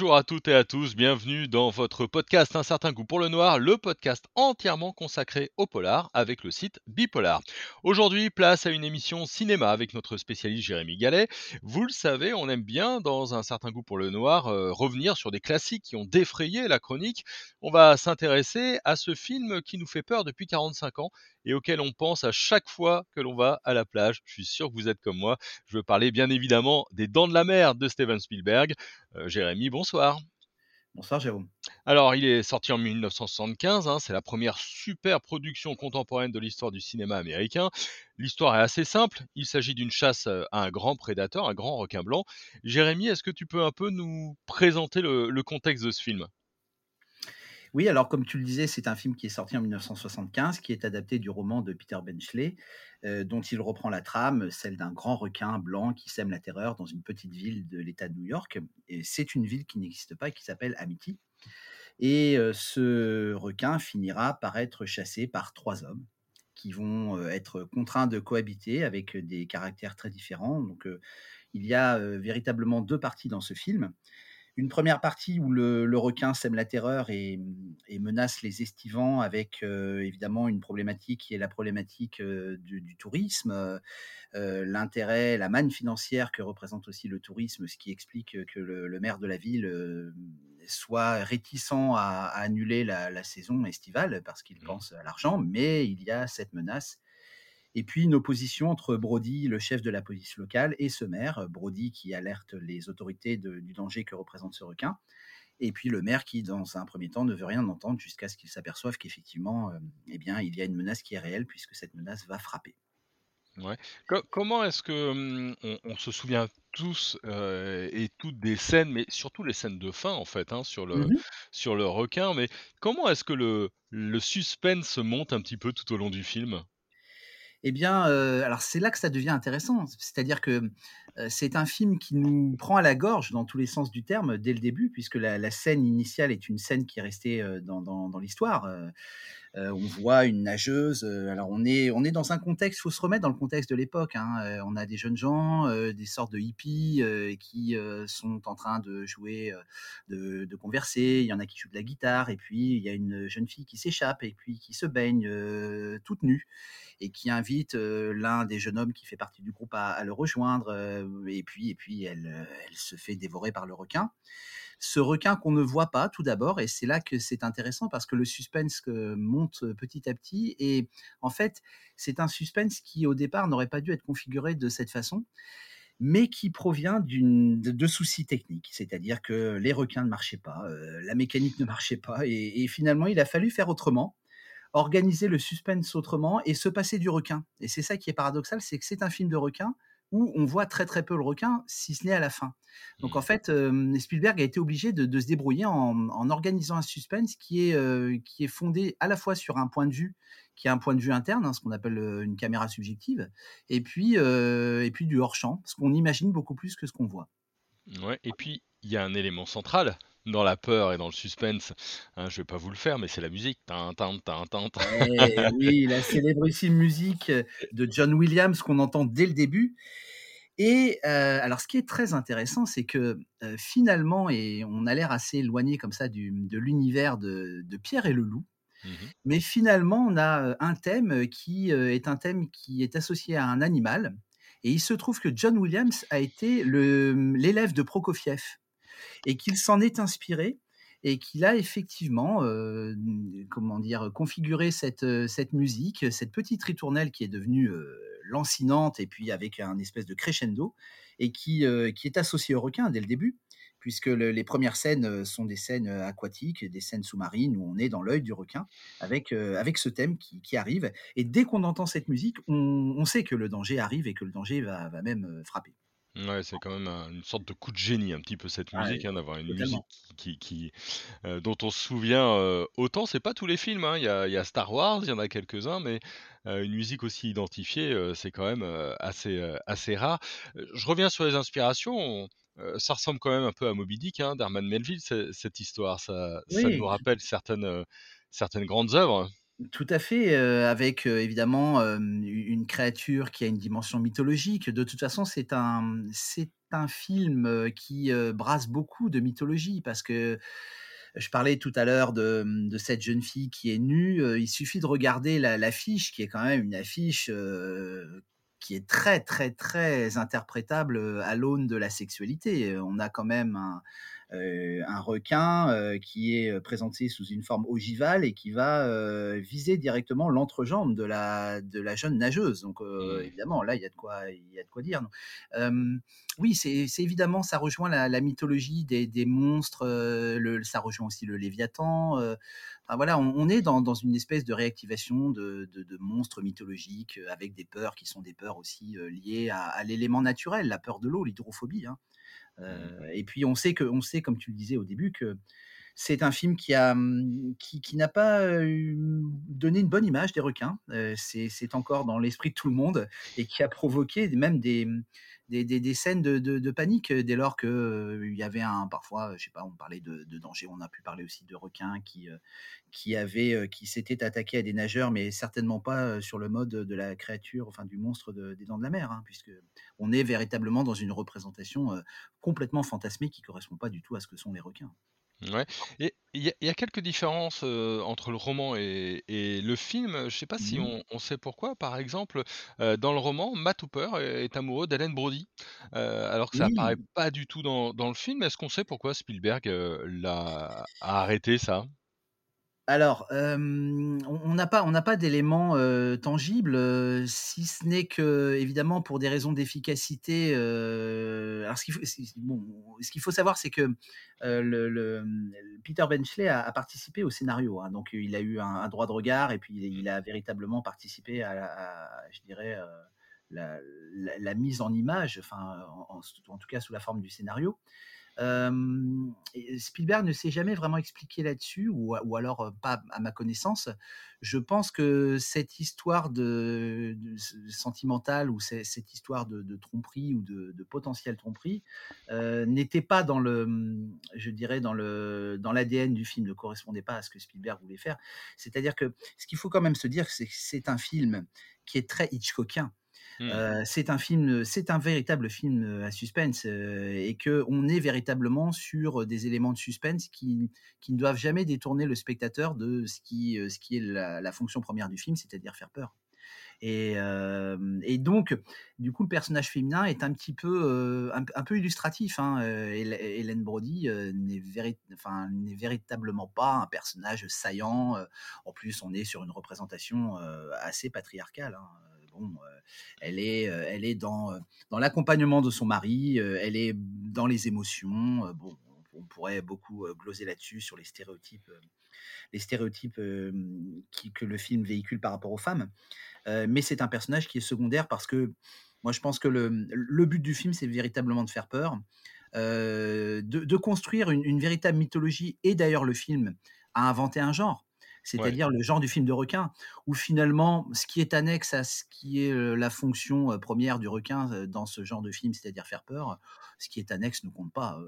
Bonjour à toutes et à tous, bienvenue dans votre podcast Un certain goût pour le noir, le podcast entièrement consacré au polar avec le site Bipolar. Aujourd'hui, place à une émission cinéma avec notre spécialiste Jérémy Gallet. Vous le savez, on aime bien dans Un certain goût pour le noir euh, revenir sur des classiques qui ont défrayé la chronique. On va s'intéresser à ce film qui nous fait peur depuis 45 ans et auquel on pense à chaque fois que l'on va à la plage. Je suis sûr que vous êtes comme moi. Je veux parler bien évidemment des Dents de la Mer de Steven Spielberg. Euh, Jérémy, bonsoir. Bonsoir Jérôme. Alors, il est sorti en 1975, hein, c'est la première super production contemporaine de l'histoire du cinéma américain. L'histoire est assez simple, il s'agit d'une chasse euh, à un grand prédateur, un grand requin blanc. Jérémy, est-ce que tu peux un peu nous présenter le contexte de ce film? Oui, alors comme tu le disais, c'est un film qui est sorti en 1975, qui est adapté du roman de Peter Benchley, euh, dont il reprend la trame, celle d'un grand requin blanc qui sème la terreur dans une petite ville de l'État de New York. Et c'est une ville qui n'existe pas, qui s'appelle Amity. Et euh, ce requin finira par être chassé par trois hommes qui vont euh, être contraints de cohabiter avec des caractères très différents. Donc il y a véritablement deux parties dans ce film une première partie où le, requin sème la terreur et, menace les estivants avec euh, évidemment une problématique qui est la problématique euh, du, tourisme, euh, l'intérêt, la manne financière que représente aussi le tourisme, ce qui explique que le, maire de la ville soit réticent à, annuler la, saison estivale parce qu'il mmh. pense à l'argent, mais il y a cette menace et puis une opposition entre Brody, le chef de la police locale, et ce maire, Brody qui alerte les autorités du danger que représente ce requin, et puis le maire qui, dans un premier temps, ne veut rien entendre jusqu'à ce qu'il s'aperçoive qu'effectivement, euh, eh bien, il y a une menace qui est réelle puisque cette menace va frapper. Ouais. comment est-ce que hum, on, se souvient tous euh, et toutes des scènes, mais surtout les scènes de fin en fait, hein, sur le mmh sur le requin. Mais comment est-ce que le le suspense monte un petit peu tout au long du film? Eh bien, alors c'est là que ça devient intéressant. C'est-à-dire que c'est un film qui nous prend à la gorge dans tous les sens du terme dès le début, puisque la, scène initiale est une scène qui est restée dans, l'histoire. on voit une nageuse. alors on est, dans un contexte, il faut se remettre dans le contexte de l'époque. Hein, on a des jeunes gens, des sortes de hippies qui sont en train de jouer, de, converser. Il y en a qui jouent de la guitare, et puis il y a une jeune fille qui s'échappe et puis qui se baigne toute nue et qui invite l'un des jeunes hommes qui fait partie du groupe à, le rejoindre. Et puis, et puis elle, elle se fait dévorer par le requin ce requin qu'on ne voit pas tout d'abord, et c'est là que c'est intéressant parce que le suspense monte petit à petit, et en fait, c'est un suspense qui au départ n'aurait pas dû être configuré de cette façon, mais qui provient de, soucis techniques, c'est-à-dire que les requins ne marchaient pas, la mécanique ne marchait pas, et, finalement, il a fallu faire autrement organiser le suspense autrement et se passer du requin. Et c'est ça qui est paradoxal, c'est que c'est un film de requin où on voit très très peu le requin, si ce n'est à la fin. Donc en mmh. fait, Spielberg a été obligé de, se débrouiller en, organisant un suspense qui est, qui est fondé à la fois sur un point de vue, qui est un point de vue interne, hein, ce qu'on appelle une caméra subjective, et puis, et puis du hors-champ, ce qu'on imagine beaucoup plus que ce qu'on voit. Ouais, et puis il y a un élément central, dans la peur et dans le suspense, hein, je vais pas vous le faire, mais c'est la musique. Eh oui, la célébrissime musique de John Williams qu'on entend dès le début. Et euh, alors, ce qui est très intéressant, c'est que euh, finalement, et on a l'air assez éloigné comme ça de l'univers de, Pierre et le loup, mmh mais finalement, on a euh, un thème qui est un thème qui est associé à un animal. Et il se trouve que John Williams a été l'élève de Prokofiev et qu'il s'en est inspiré et qu'il a effectivement, euh, comment dire, configuré cette, euh, cette musique, cette petite ritournelle qui est devenue euh, lancinante et puis avec un espèce de crescendo et qui, qui est associée au requin dès le début, puisque les premières scènes sont des scènes aquatiques, des scènes sous-marines où on est dans l'œil du requin avec, avec ce thème qui, qui arrive. Et dès qu'on entend cette musique, on, on, sait que le danger arrive et que le danger va, va même frapper. Ouais, c'est quand même une sorte de coup de génie, un petit peu cette musique, hein, d'avoir une musique qui qui euh, dont on se souvient, euh, autant c'est pas tous les films, hein. Il y a il y a Star Wars, il y en a quelques-uns, mais euh, une musique aussi identifiée, c'est quand même, assez, assez rare. je reviens sur les inspirations, ça ressemble quand même un peu à Moby Dick, hein, d'Herman Melville, cette histoire. Ça ça nous rappelle certaines, certaines grandes œuvres. Tout à fait, avec, évidemment, une créature qui a une dimension mythologique. De toute façon, c'est un un film, qui, brasse beaucoup de mythologie parce que je parlais tout à l'heure de, mmh, cette jeune fille qui est nue, il suffit de regarder la l'affiche qui est quand même une affiche, qui est très, très, très interprétable, heu, à l'aune de la sexualité. on a quand même un euh, un requin euh, qui est euh, présenté sous une forme ogivale et qui va viser directement l'entrejambe de la, de la jeune nageuse. Donc Mmh. évidemment, là, il y a de quoi, il y a de quoi dire. oui, c'est évidemment, ça rejoint la, mythologie des, des monstres, le, ça rejoint aussi le Léviathan. Enfin, voilà, on, est dans, dans, une espèce de réactivation de, de, monstres mythologiques avec des peurs qui sont des peurs aussi liées à, à l'élément naturel, la peur de l'eau, l'hydrophobie. Hein. Mmh. et puis on sait que, on sait, comme tu le disais au début, que c'est un film qui a, mmh, qui, qui n'a pas donné une bonne image des requins. c'est encore dans l'esprit de tout le monde et qui a provoqué même des, mmh, des, des, des scènes de, de, panique dès lors que il y avait un parfois, je sais pas, on parlait de, danger, on a pu parler aussi de requins qui qui avait, qui s'étaient attaqués à des nageurs, mais certainement pas sur le mode de la créature, enfin du monstre des dents de la mer, hein, puisque on est véritablement dans une représentation complètement fantasmée qui correspond pas du tout à ce que sont les requins. Ouais et il y a quelques différences, entre le roman et et le film, je sais pas si Mmh on on sait pourquoi. Par exemple, dans le roman, Matt Hooper est amoureux d'Ellen Brody, alors que ça apparaît Oui. pas du tout dans dans le film. Est-ce qu'on sait pourquoi Spielberg, l'a a arrêté ça? Alors, on n'a pas on n'a pas d'éléments, tangibles, si ce n'est que, évidemment, pour des raisons d'efficacité, alors ce qu'il faut savoir, c'est que, Peter Benchley a participé au scénario, hein, donc il a eu un droit de regard et puis il a véritablement participé à je dirais, la mise en image, enfin, en en tout cas sous la forme du scénario. Spielberg ne s'est jamais vraiment expliqué là-dessus, ou, alors pas à ma connaissance. Je pense que cette histoire de, sentimentale ou cette histoire de, tromperie ou de, de potentielle tromperie n'était pas dans le, je dirais dans le dans l'ADN du film, ne correspondait pas à ce que Spielberg voulait faire. C'est-à-dire que ce qu'il faut quand même se dire, c'est que c'est un film qui est très Hitchcockien. Mmh. Euh, c'est un film, c'est un véritable film à suspense euh, et que on est véritablement sur des éléments de suspense qui, qui ne doivent jamais détourner le spectateur de ce qui, euh, ce qui est la, fonction première du film, c'est-à-dire faire peur. Et, euh, donc, du coup, le personnage féminin est un petit peu, euh, un, peu illustratif. Hein. Hélène Brody euh, n'est véritablement pas un personnage saillant. En plus, on est sur une représentation assez patriarcale. Hein bon, elle est, elle est dans, dans l'accompagnement de son mari, elle est dans les émotions. bon, on pourrait beaucoup gloser là-dessus sur les stéréotypes, les stéréotypes qui, que le film véhicule par rapport aux femmes. mais c'est un personnage qui est secondaire parce que moi, je pense que le, le but du film, c'est véritablement de faire peur, de, construire une, véritable mythologie. Et d'ailleurs, le film a inventé un genre c'est-à-dire le genre du film de requin, où finalement, ce qui est annexe à ce qui est la fonction première du requin dans ce genre de film, c'est-à-dire faire peur, ce qui est annexe ne compte pas.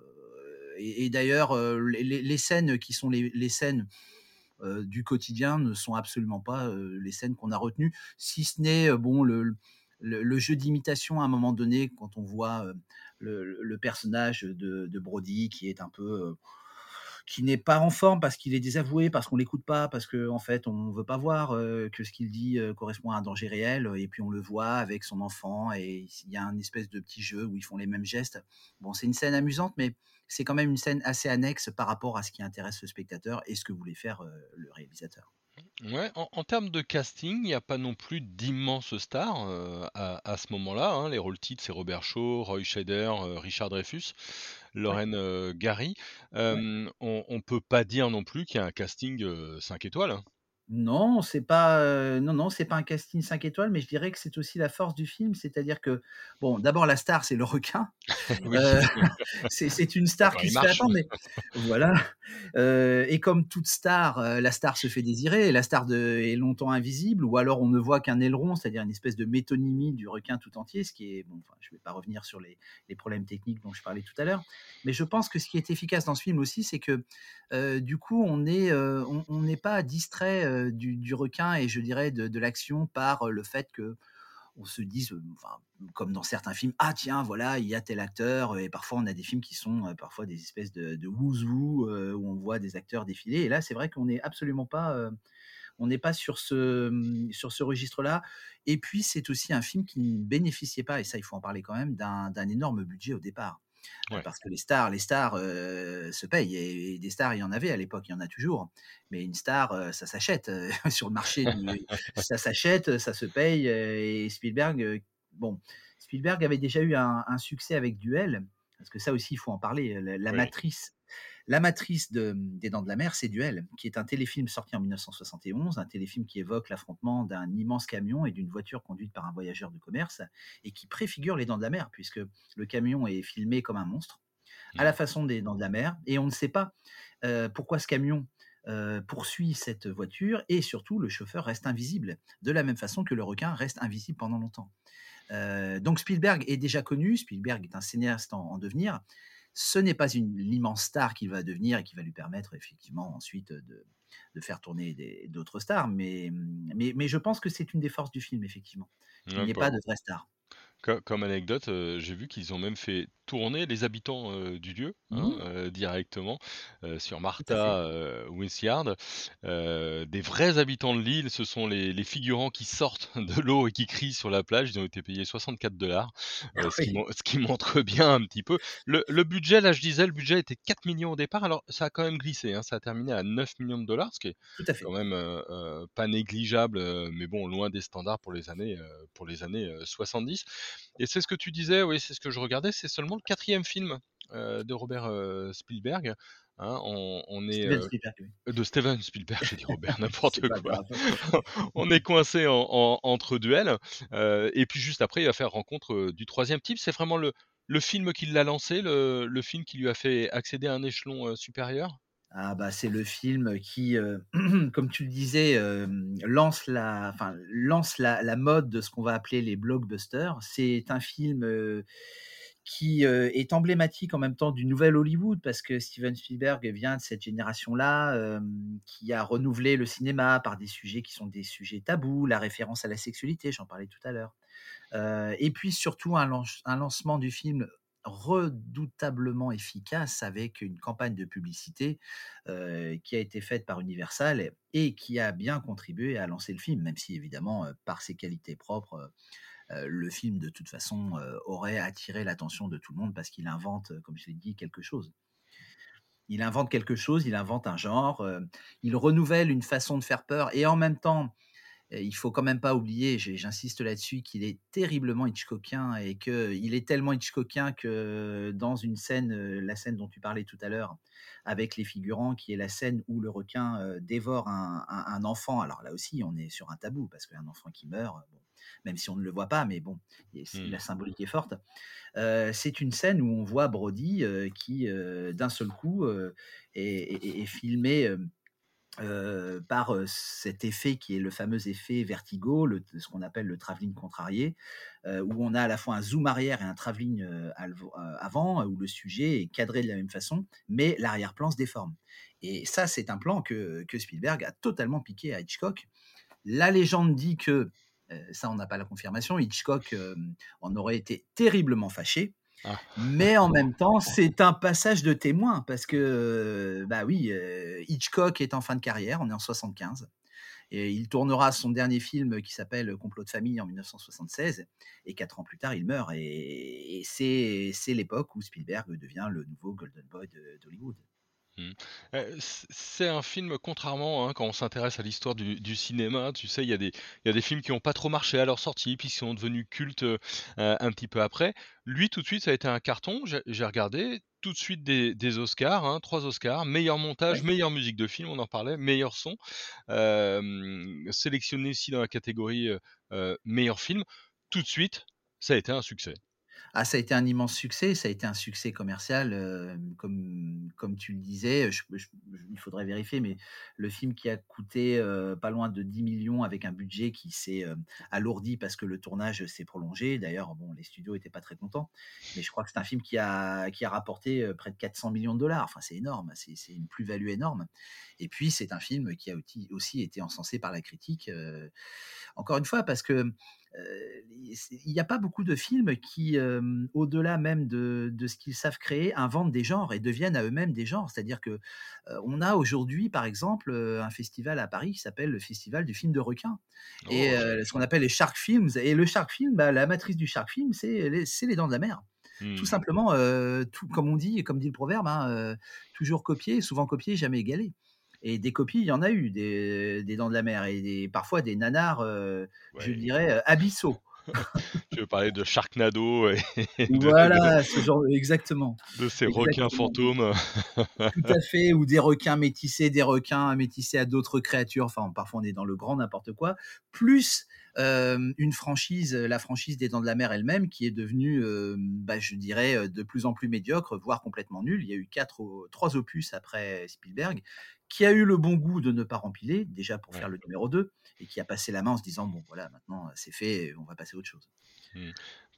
Et, d'ailleurs, les, scènes qui sont les, scènes du quotidien ne sont absolument pas les scènes qu'on a retenues, si ce n'est bon le, jeu d'imitation à un moment donné quand on voit le, le, personnage de, de, Brody qui est un peu qui n'est pas en forme parce qu'il est désavoué, parce qu'on l'écoute pas, parce qu'en en fait on veut pas voir euh, que ce qu'il dit euh, correspond à un danger réel, et puis on le voit avec son enfant, et il y a un espèce de petit jeu où ils font les mêmes gestes. Bon, c'est une scène amusante, mais c'est quand même une scène assez annexe par rapport à ce qui intéresse le spectateur et ce que voulait faire euh, le réalisateur. Ouais, en, termes de casting, il n'y a pas non plus d'immenses stars à, à ce moment-là. hein. Les rôles titres, c'est Robert Shaw, Roy Scheider, Richard Dreyfuss, Ouais, Lorraine Gary. on peut pas dire non plus qu'il y a un casting 5 étoiles. hein. Non, c'est pas, heu, non, non, c'est pas un casting 5 étoiles, mais je dirais que c'est aussi la force du film. C'est-à-dire que, bon, d'abord la star, c'est le requin. Oui, Heu, c'est une star enfin, qui se fait attendre, mais voilà. Heu et comme toute star, la star se fait désirer. La star de est longtemps invisible ou alors on ne voit qu'un aileron, c'est-à-dire une espèce de métonymie du requin tout entier, ce qui est bon, enfin, je vais pas revenir sur les les problèmes techniques dont je parlais tout à l'heure. Mais je pense que ce qui est efficace dans ce film aussi, c'est que, du coup, on est, on n'est pas distrait, du du requin et je dirais de l'action par, le fait que on se dise, comme dans certains films, ah tiens, voilà, il y a tel acteur. Et parfois, on a des films qui sont parfois des espèces de, de wouzou, où on voit des acteurs défiler. Et là, c'est vrai qu'on n'est absolument pas, on n'est pas sur ce, mmh, sur ce registre-là. Et puis, c'est aussi un film qui ne bénéficiait pas, et ça, il faut en parler quand même, d'un énorme budget au départ. Parce que les stars, les stars se payent et, des stars, il y en avait à l'époque, il y en a toujours. Mais une star, ça s'achète sur le marché, ça s'achète, ça se paye. Et Spielberg, bon, Spielberg avait déjà eu un, succès avec Duel, parce que ça aussi, il faut en parler. La, matrice, la matrice de, des Dents de la Mer, c'est Duel, qui est un téléfilm sorti en 1971, un téléfilm qui évoque l'affrontement d'un immense camion et d'une voiture conduite par un voyageur de commerce, et qui préfigure les Dents de la Mer, puisque le camion est filmé comme un monstre, à la mmh. façon des Dents de la Mer, et on ne sait pas euh, pourquoi ce camion euh, poursuit cette voiture, et surtout le chauffeur reste invisible, de la même façon que le requin reste invisible pendant longtemps. Euh, donc Spielberg est déjà connu, Spielberg est un cinéaste en devenir, ce n'est pas une l'immense star qu'il va devenir et qui va lui permettre effectivement ensuite de, faire tourner d'autres stars. Mais, mais, mais, je pense que c'est une des forces du film, effectivement. Il n'y a pas de vraie star. Comme anecdote, j'ai vu qu'ils ont même fait tourner les habitants, du lieu, hein, mmh. directement, sur Martha, Winskyard. des vrais habitants de l'île, ce sont les figurants qui sortent de l'eau et qui crient sur la plage. Ils ont été payés 64 ah ce qui montre bien un petit peu. Le budget, là, je disais, le budget était 4 millions au départ. Alors ça a quand même glissé, hein, ça a terminé à 9 millions de dollars, ce qui est quand même, pas négligeable, mais bon, loin des standards pour les années, pour les années, 70. Et c'est ce que tu disais, oui, c'est ce que je regardais, c'est seulement le quatrième film de Robert Spielberg. Hein, on, est de Steven Spielberg, j'ai dit Robert, n'importe quoi. on est coincé entre duels. et puis juste après, il va faire rencontre du troisième type. C'est vraiment le, le film qui l'a lancé, le, le, film qui lui a fait accéder à un échelon supérieur? Ah bah c'est le film qui, comme tu le disais, lance la, mode de ce qu'on va appeler les blockbusters. C'est un film qui est emblématique en même temps du nouvel Hollywood parce que Steven Spielberg vient de cette génération-là qui a renouvelé le cinéma par des sujets qui sont des sujets tabous, la référence à la sexualité, j'en parlais tout à l'heure. et puis surtout un, lancement du film redoutablement efficace avec une campagne de publicité qui a été faite par Universal et qui a bien contribué à lancer le film, même si évidemment par ses qualités propres le film, de toute façon, aurait attiré l'attention de tout le monde parce qu'il invente, comme je l'ai dit, quelque chose. Il invente quelque chose, il invente un genre, il renouvelle une façon de faire peur et en même temps, il faut quand même pas oublier, j'insiste là-dessus, qu'il est terriblement Hitchcockien et qu'il est tellement Hitchcockien que dans une scène, la scène dont tu parlais tout à l'heure, avec les figurants, qui est la scène où le requin dévore un, enfant. Alors là aussi, on est sur un tabou parce qu'un enfant qui meurt, même si on ne le voit pas, mais bon, mmh. la symbolique est forte. c'est une scène où on voit Brody qui, d'un seul coup, est, filmé. Par cet effet qui est le fameux effet vertigo, ce qu'on appelle le travelling contrarié, où on a à la fois un zoom arrière et un travelling avant, où le sujet est cadré de la même façon, mais l'arrière-plan se déforme. Et ça, c'est un plan que, que, Spielberg a totalement piqué à Hitchcock. La légende dit que euh, ça, on n'a pas la confirmation. Hitchcock euh, en aurait été terriblement fâché. Ah. Mais en même temps, c'est un passage de témoin parce que, euh, bah oui, Hitchcock est en fin de carrière, on est en 75. Et il tournera son dernier film qui s'appelle Complot de famille en 1976. Et quatre ans plus tard, il meurt. Et, c'est l'époque où Spielberg devient le nouveau Golden Boy d'Hollywood. Mmh. c'est un film, contrairement, hein, quand on s'intéresse à l'histoire du cinéma, tu sais, il y a des il y a des films qui ont pas trop marché à leur sortie, puis qui sont devenus cultes, un petit peu après. Lui, tout de suite, ça a été un carton. J'ai regardé, tout de suite des Oscars, hein, 3 Oscars, meilleur montage, meilleure musique de film, on en parlait, meilleur son, sélectionné ici dans la catégorie, meilleur film. Tout de suite, ça a été un succès. Ah, ça a été un immense succès, ça a été un succès commercial, comme, comme tu le disais. il faudrait vérifier, mais le film qui a coûté pas loin de 10 millions avec un budget qui s'est alourdi parce que le tournage s'est prolongé. D'ailleurs, bon, les studios n'étaient pas très contents, mais je crois que c'est un film qui a, qui a rapporté près de 400 millions de dollars. Enfin, c'est énorme, c'est une plus-value énorme. Et puis, c'est un film qui a aussi, été encensé par la critique. encore une fois, parce que il c'est il y a pas beaucoup de films qui, hem, au-delà même de de ce qu'ils savent créer, inventent des genres et deviennent à eux-mêmes des genres. C'est-à-dire que, heu, on a aujourd'hui, par exemple, un festival à Paris qui s'appelle le festival du film de requin et Oh, ce qu'on appelle les shark films et le shark film, bah, la matrice du shark film, c'est les dents de la mer. Tout mmh, simplement, tout comme on dit comme dit le proverbe, hein, toujours copié, souvent copié, jamais égalé et des copies, il y en a eu des des dents de la mer et des parfois des nanars, heu, je dirais, heu, abyssaux. Tu veux parler de Sharknado et de de Voilà, ce genre exactement, de ces requins fantômes. Tout à fait, ou des requins métissés, des requins métissés à d'autres créatures, enfin, parfois on est dans le grand n'importe quoi, plus, une franchise, la franchise des Dents de la Mer elle-même qui est devenue, bah, je dirais, de plus en plus médiocre, voire complètement nulle. Il y a eu 4 o 3 opus après Spielberg, qui a eu le bon goût de ne pas rempiler, déjà pour faire le numéro 2 et qui a passé la main en se disant: «Bon voilà, maintenant, c'est fait, on va passer à autre chose».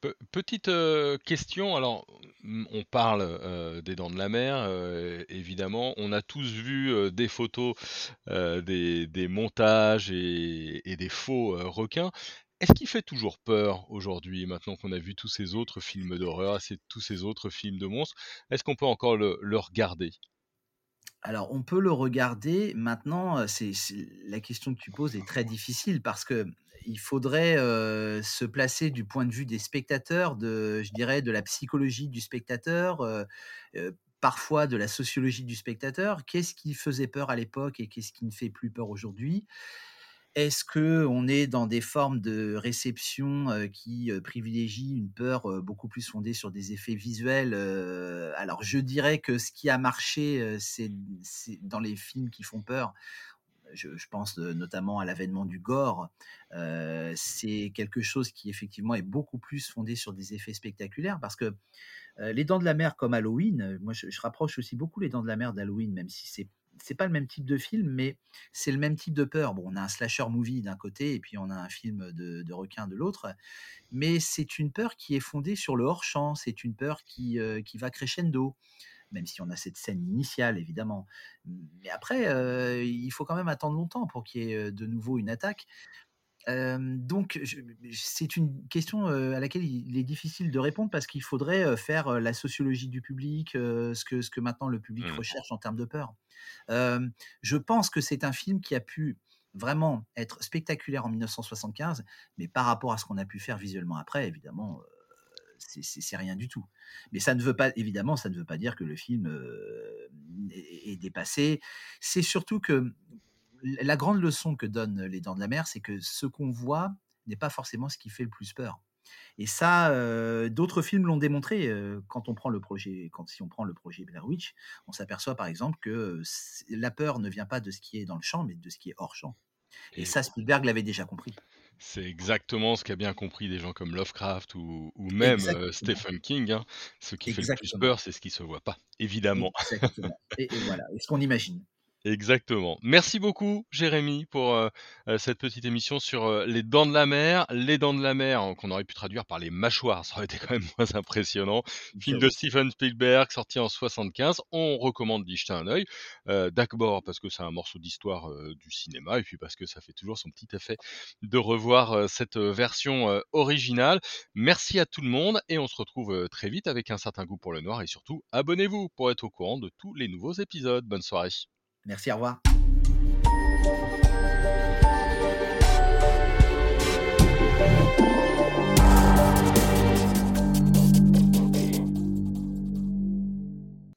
Pe petite, heu, question, alors, on parle, heu, des Dents de la Mer, heu, évidemment. On a tous vu, des photos, des montages et des faux, requins. Est-ce qu'il fait toujours peur aujourd'hui, maintenant qu'on a vu tous ces autres films d'horreur, tous ces autres films de monstres? Est-ce qu'on peut encore le regarder? Alors, on peut le regarder. Maintenant, la question que tu poses est très difficile parce que il faudrait, se placer du point de vue des spectateurs, de je dirais, de la psychologie du spectateur, parfois de la sociologie du spectateur. Qu'est-ce qui faisait peur à l'époque et qu'est-ce qui ne fait plus peur aujourd'hui? Est-ce qu'on est dans des formes de réception, qui, privilégient une peur, beaucoup plus fondée sur des effets visuels? Alors je dirais que ce qui a marché, c'est dans les films qui font peur, je pense, notamment à l'avènement du gore, c'est quelque chose qui effectivement est beaucoup plus fondé sur des effets spectaculaires parce que, Les Dents de la Mer comme Halloween, moi je je rapproche aussi beaucoup Les Dents de la Mer d'Halloween, même si c'est c'est pas le même type de film, mais c'est le même type de peur. Bon, on a un slasher movie d'un côté et puis on a un film de requin de l'autre, mais c'est une peur qui est fondée sur le hors champ, c'est une peur qui, heu, qui va crescendo, même si on a cette scène initiale évidemment. Mais après, heu, il faut quand même attendre longtemps pour qu'il y ait, heu, de nouveau une attaque. Donc c'est une question, à laquelle il est difficile de répondre parce qu'il faudrait, faire, la sociologie du public, ce que ce que maintenant le public Mmh. recherche en termes de peur. Je pense que c'est un film qui a pu vraiment être spectaculaire en 1975, mais par rapport à ce qu'on a pu faire visuellement après, évidemment, c'est rien du tout. Mais ça ne veut pas évidemment, ça ne veut pas dire que le film, est dépassé. C'est surtout que la grande leçon que donnent Les Dents de la Mer, c'est que ce qu'on voit n'est pas forcément ce qui fait le plus peur. Et ça, heu, d'autres films l'ont démontré, heu, quand on prend le projet quand si on prend le projet Blair Witch, on s'aperçoit par exemple que, la peur ne vient pas de ce qui est dans le champ, mais de ce qui est hors champ. Et Et ça, Spielberg l'avait déjà compris. c'est exactement ce qu'a bien compris des gens comme Lovecraft ou ou même, Stephen King, hein. Ce qui fait le plus peur, c'est ce qui se voit pas, évidemment. exactement. Et et voilà, et ce qu'on imagine. Exactement. Merci beaucoup Jérémy pour, heu heu, cette petite émission sur, heu, les dents de la mer. Les dents de la mer, hein, qu'on aurait pu traduire par les mâchoires, ça aurait été quand même moins impressionnant. Film de. Steven Spielberg sorti en 75. On recommande d'y jeter un œil. D'abord parce que c'est un morceau d'histoire, du cinéma et puis parce que ça fait toujours son petit effet de revoir, cette, version, originale. Merci à tout le monde et on se retrouve, très vite avec un certain goût pour le noir et surtout abonnez-vous pour être au courant de tous les nouveaux épisodes. Bonne soirée. Merci, au revoir.